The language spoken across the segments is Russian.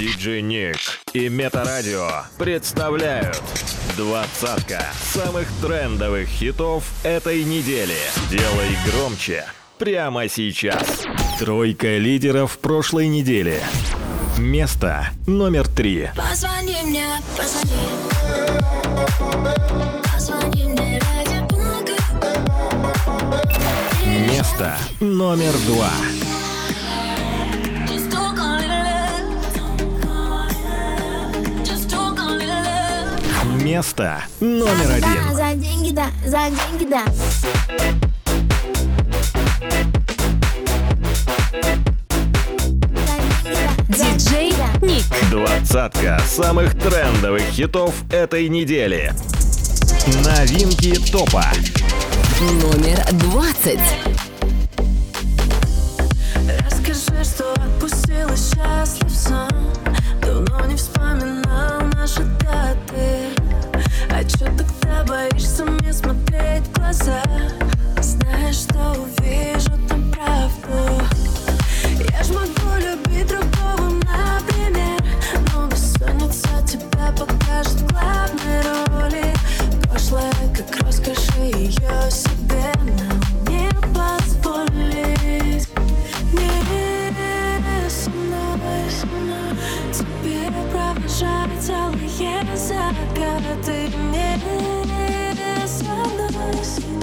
Диджей Ник и Метарадио представляют двадцатка самых трендовых хитов этой недели. Делай громче прямо сейчас. Тройка лидеров прошлой недели. Место номер три. Позвони мне, позвони. Позвони мне ради Место номер два. Место номер один. За деньги, да, за деньги, да. Диджей Ник. Двадцатка самых трендовых хитов этой недели. Новинки топа. Номер двадцать. Расскажи, что отпустил и счастлив сам. Давно не вспомнил. Что тогда боишься мне смотреть в глаза? Знаешь, что увижу там правду. Я ж могу любить другого, например Но бессонница тебя покажет в главной роли. Прошлое как роскошь, ее себе нам не позволит душа целые закаты не со мной.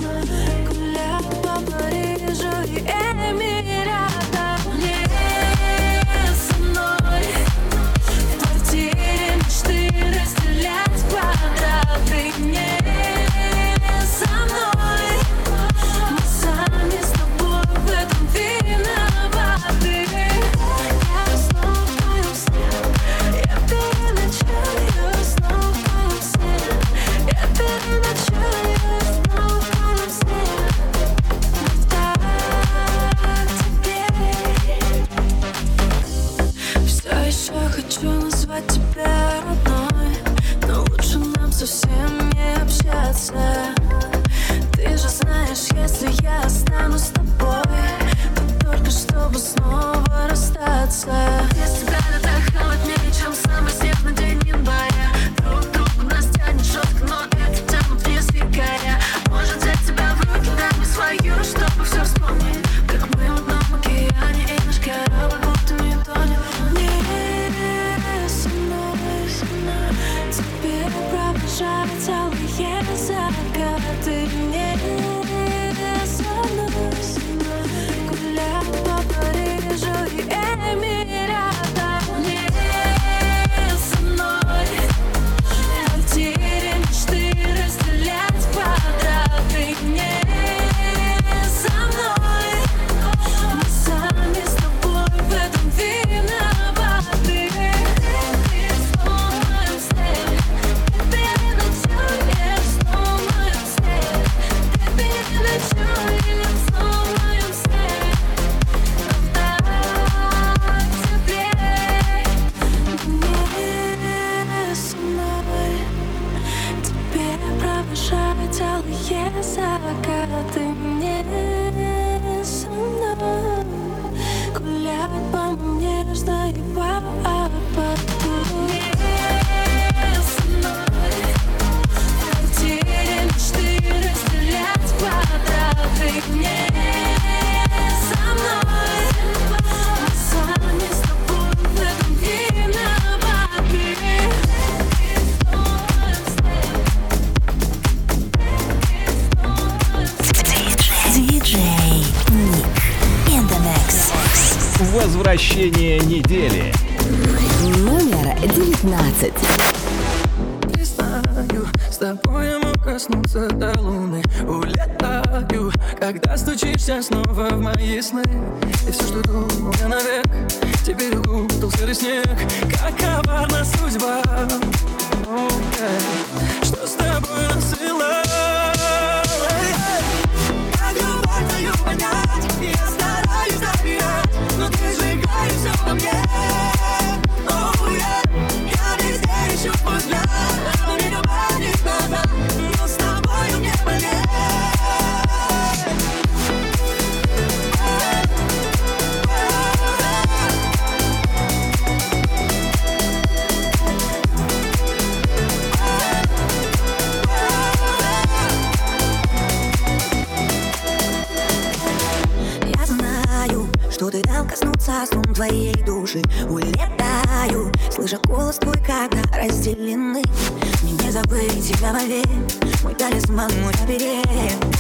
дотянуться до луны. Улетаю, когда стучишься снова в мои сны. И все, что думал я навек, теперь укутал серый снег. Как коварна судьба? Oh, yeah. моей души улетаю. Слыша голос твой, когда разделены. Мне не забыть тебя вовек. Мой талисман, мой оберег.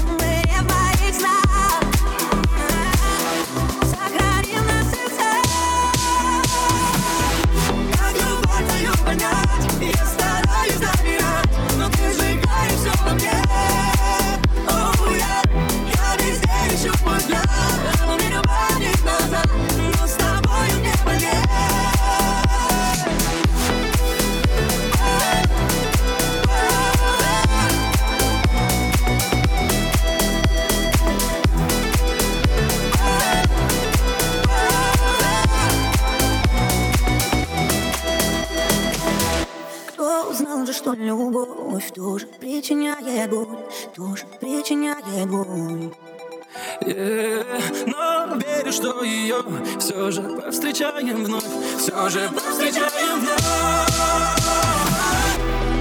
же повстречаем вновь, все же повстречаем вновь.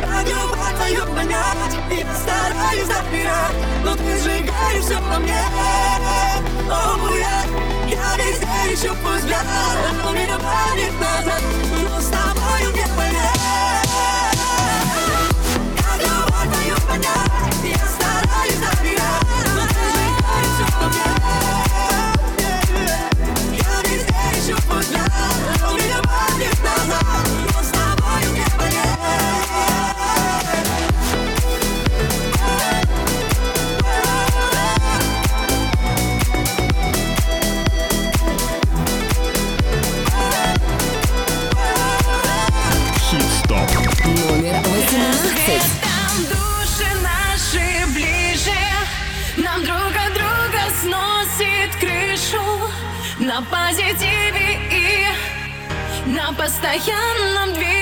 Так любовь твою понять, я стараюсь запирать, но ты сжигаешь все во мне. О, я, я везде ищу пусть взгляд, но меня манит назад. на позитиве и на постоянном движении.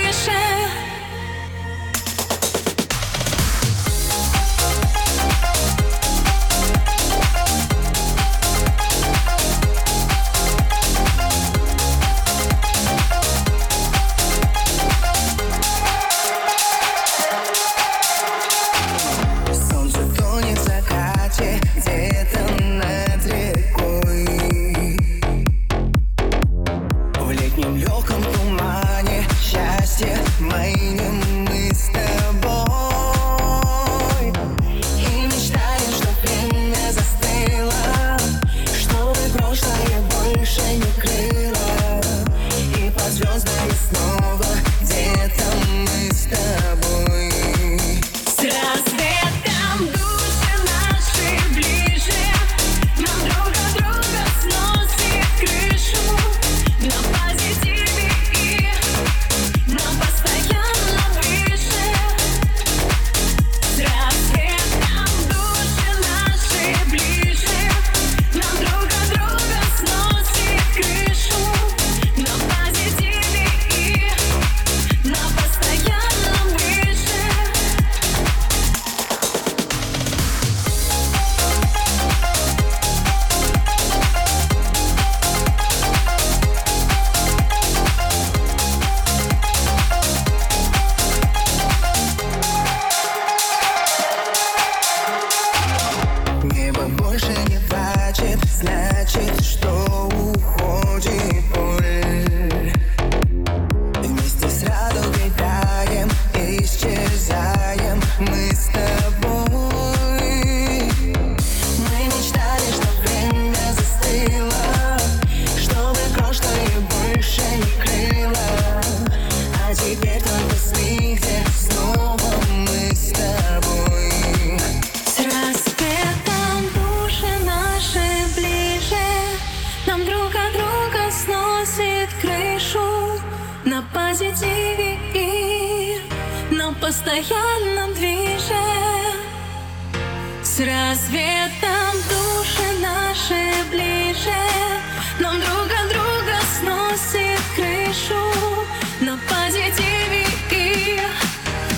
постоянном движе. С рассветом души наши ближе. Нам друга друга сносит крышу. На позитиве и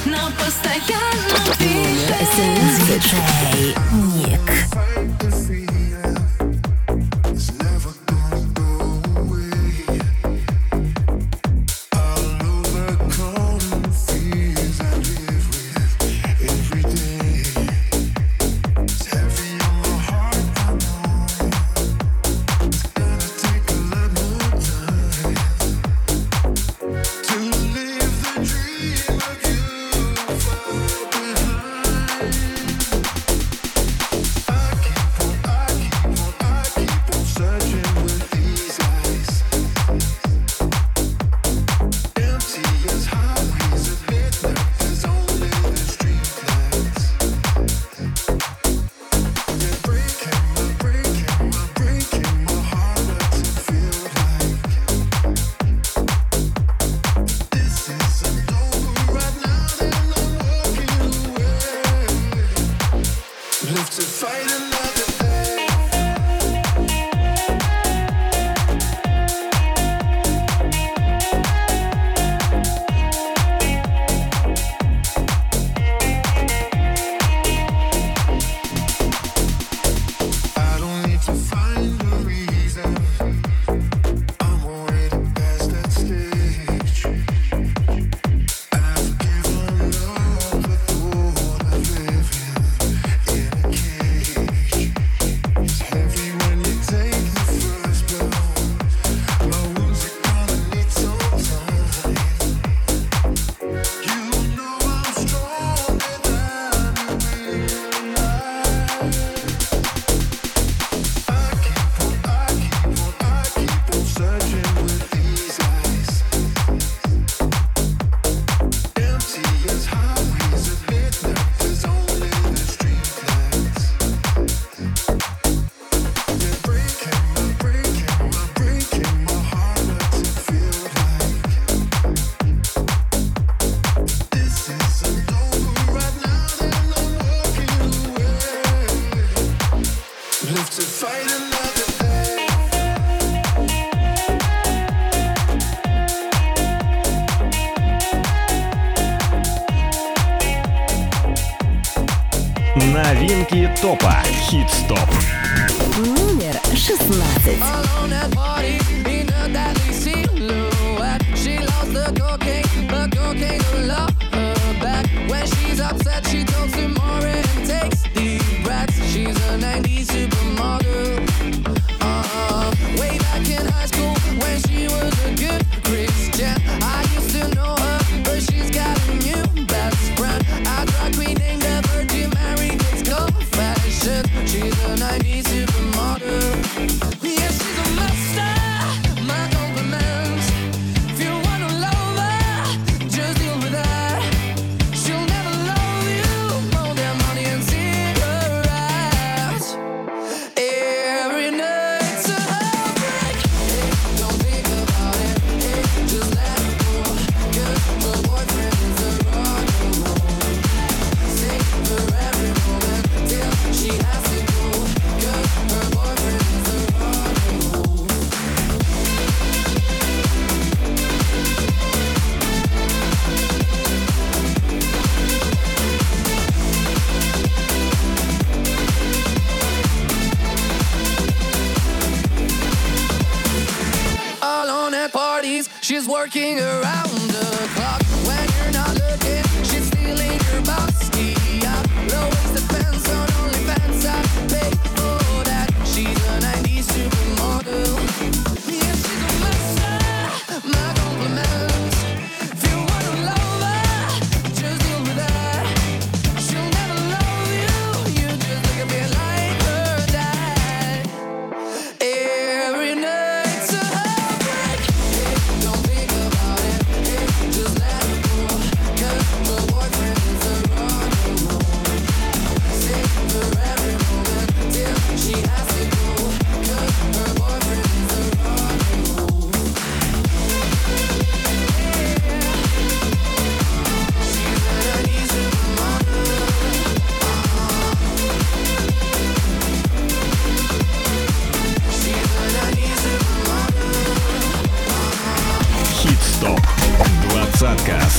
на постоянном движе.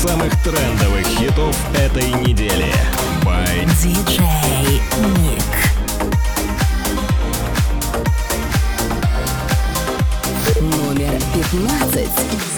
самых трендовых хитов этой недели. By DJ Nick. Номер 15.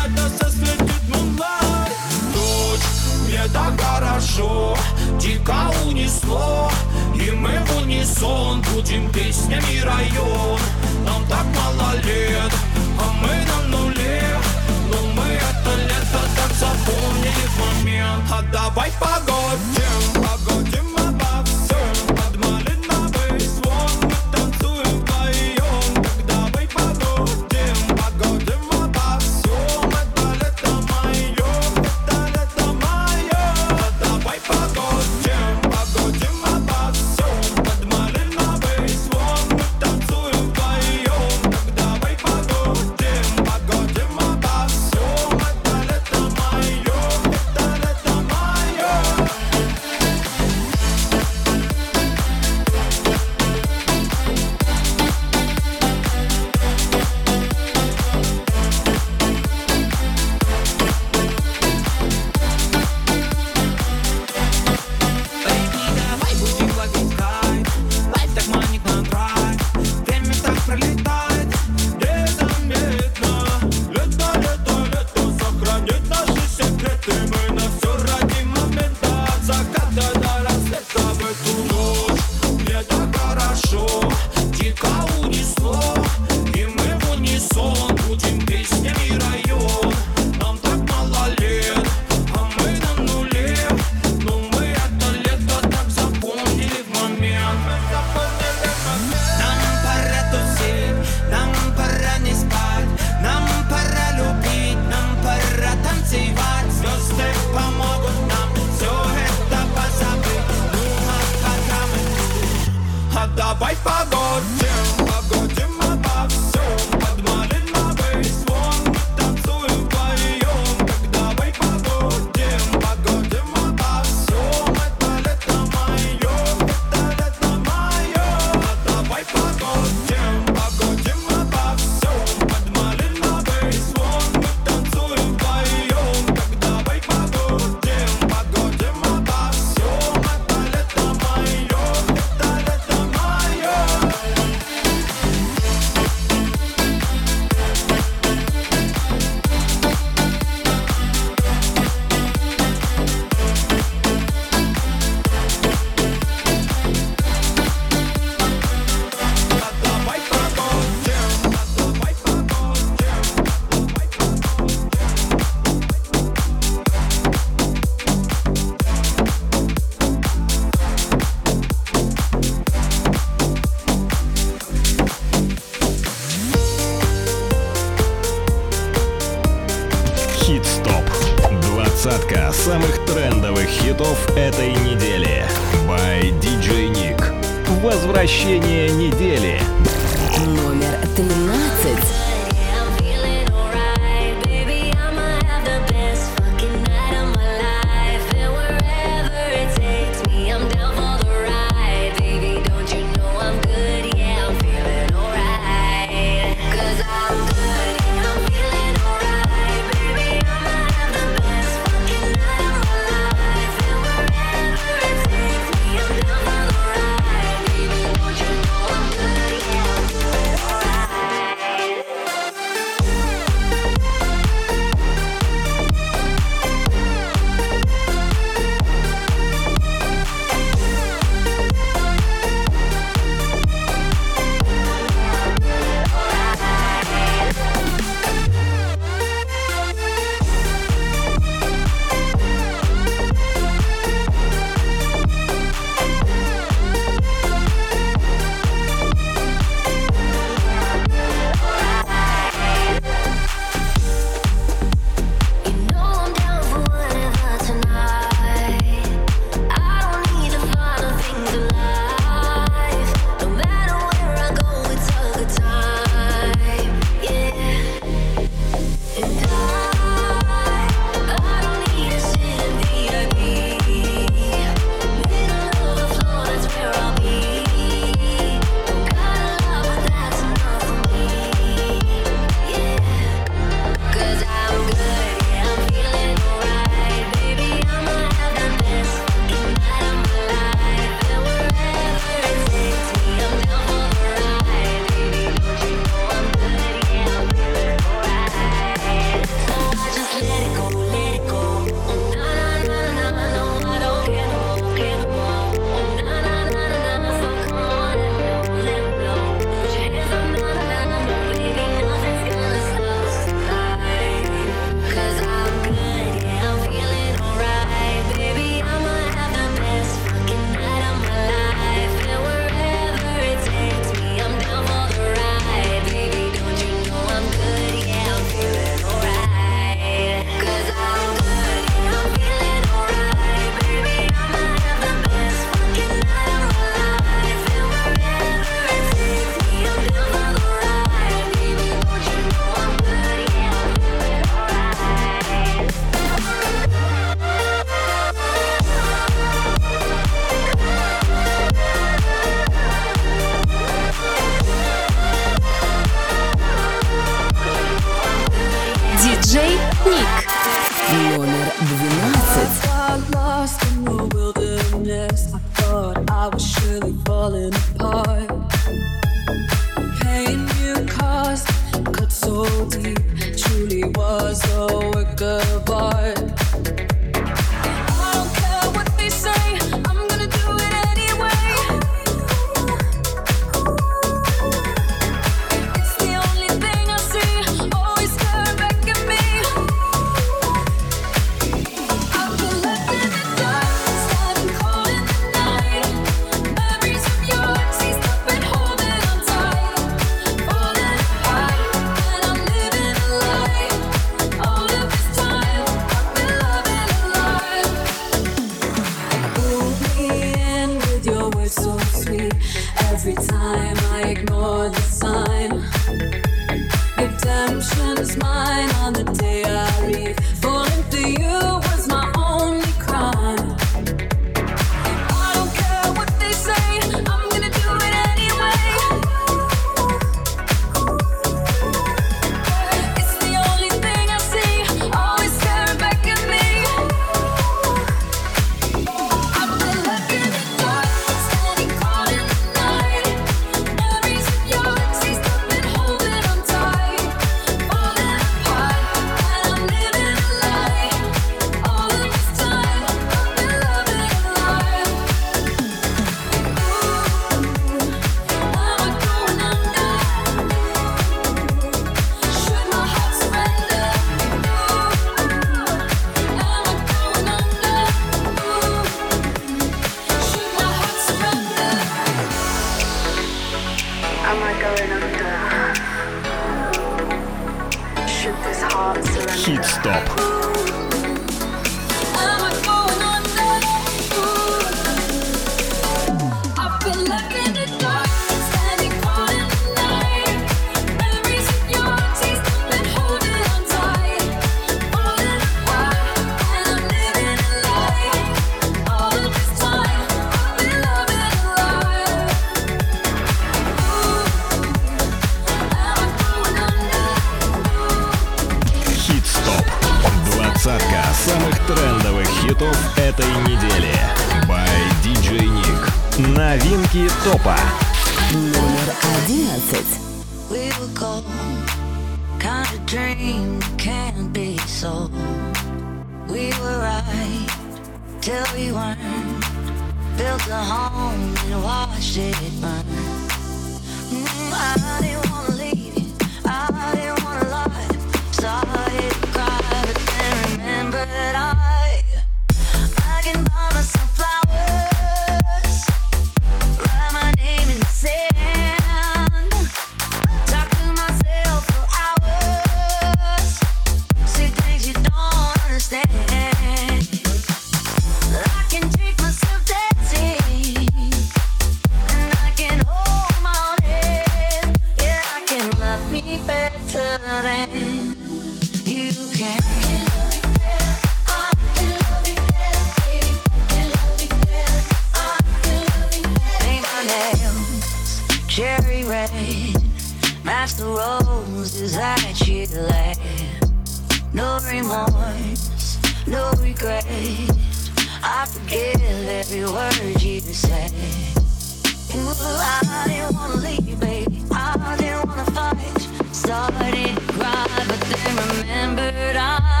Started cry, but then remembered I.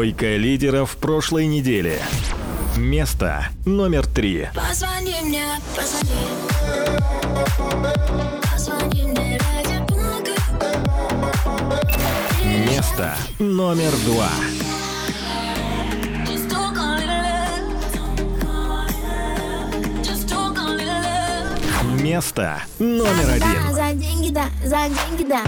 Тройка лидеров прошлой недели. Место номер три. Позвони мне, позвони. Позвони мне ради блага. Место номер два. Место номер один. За деньги, да, за деньги, да.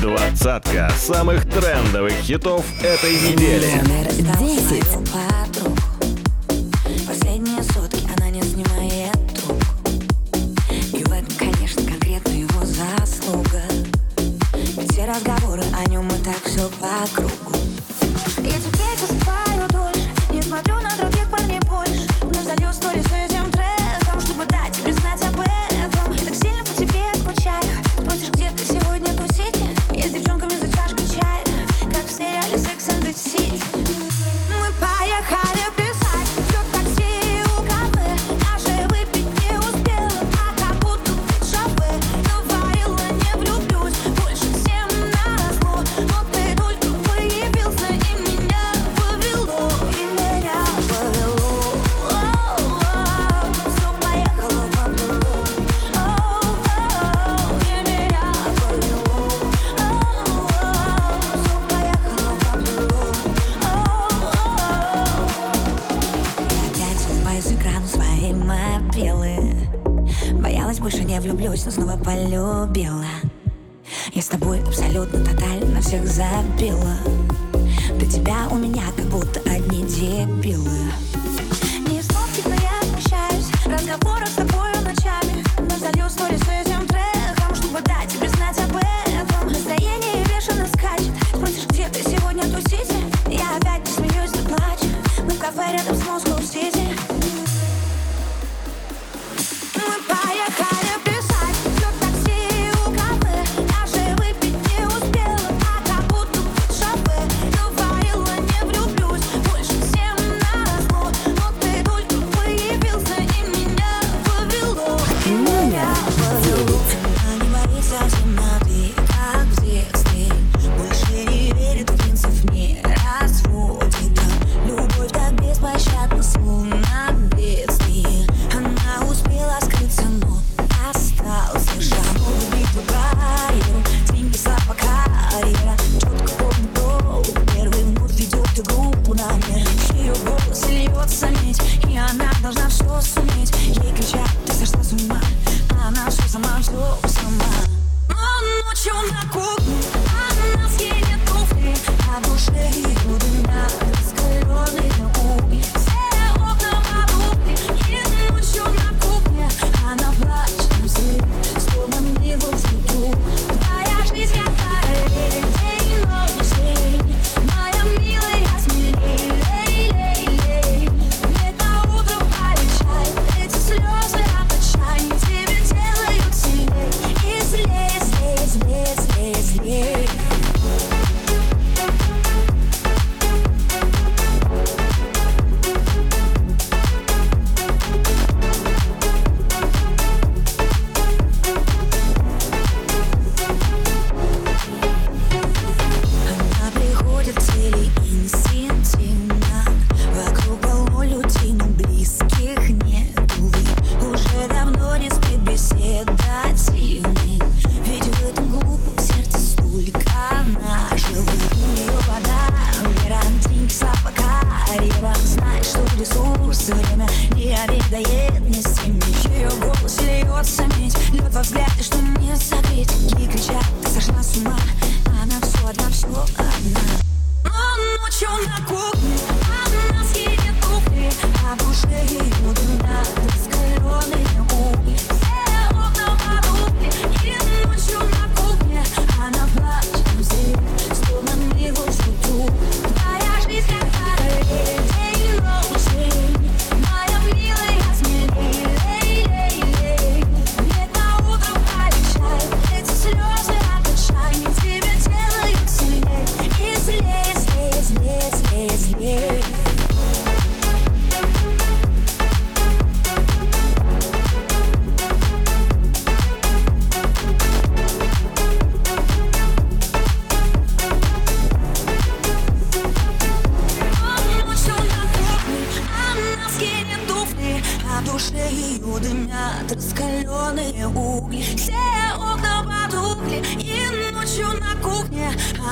Двадцатка самых трендовых хитов этой недели. Номер 10. влюблюсь, но снова полюбила. Я с тобой абсолютно тотально всех забила. До тебя у меня как будто одни дебилы. Не вспомнить, но я обещаюсь Разговоров с тобой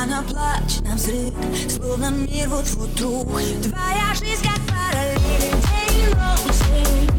Она плач, на взрыв, словно мир вот-вот рух Твоя жизнь как параллель, день и ночь.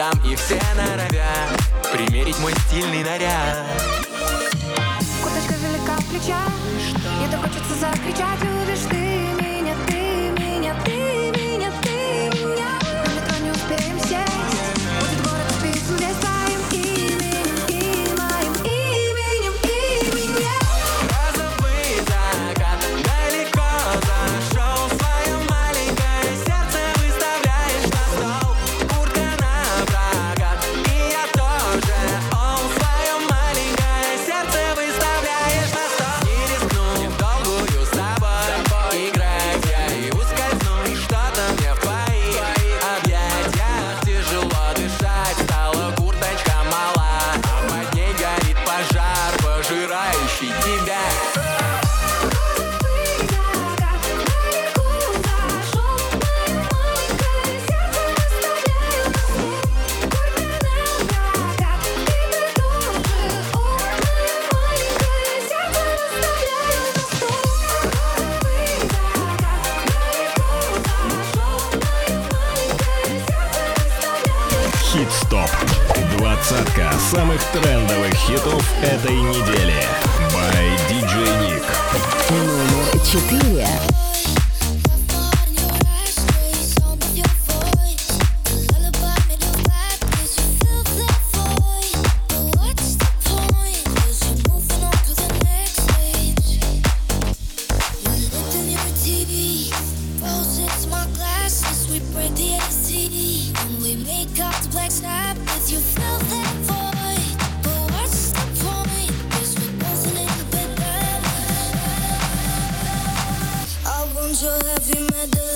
дам И все норовят примерить мой стильный наряд. Куточка велика в плечах И то хочется закричать. хитов этой недели. By DJ Nick. Номер четыре. another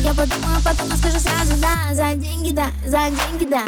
Я подумаю, потом скажу сразу да, за деньги да, за деньги да.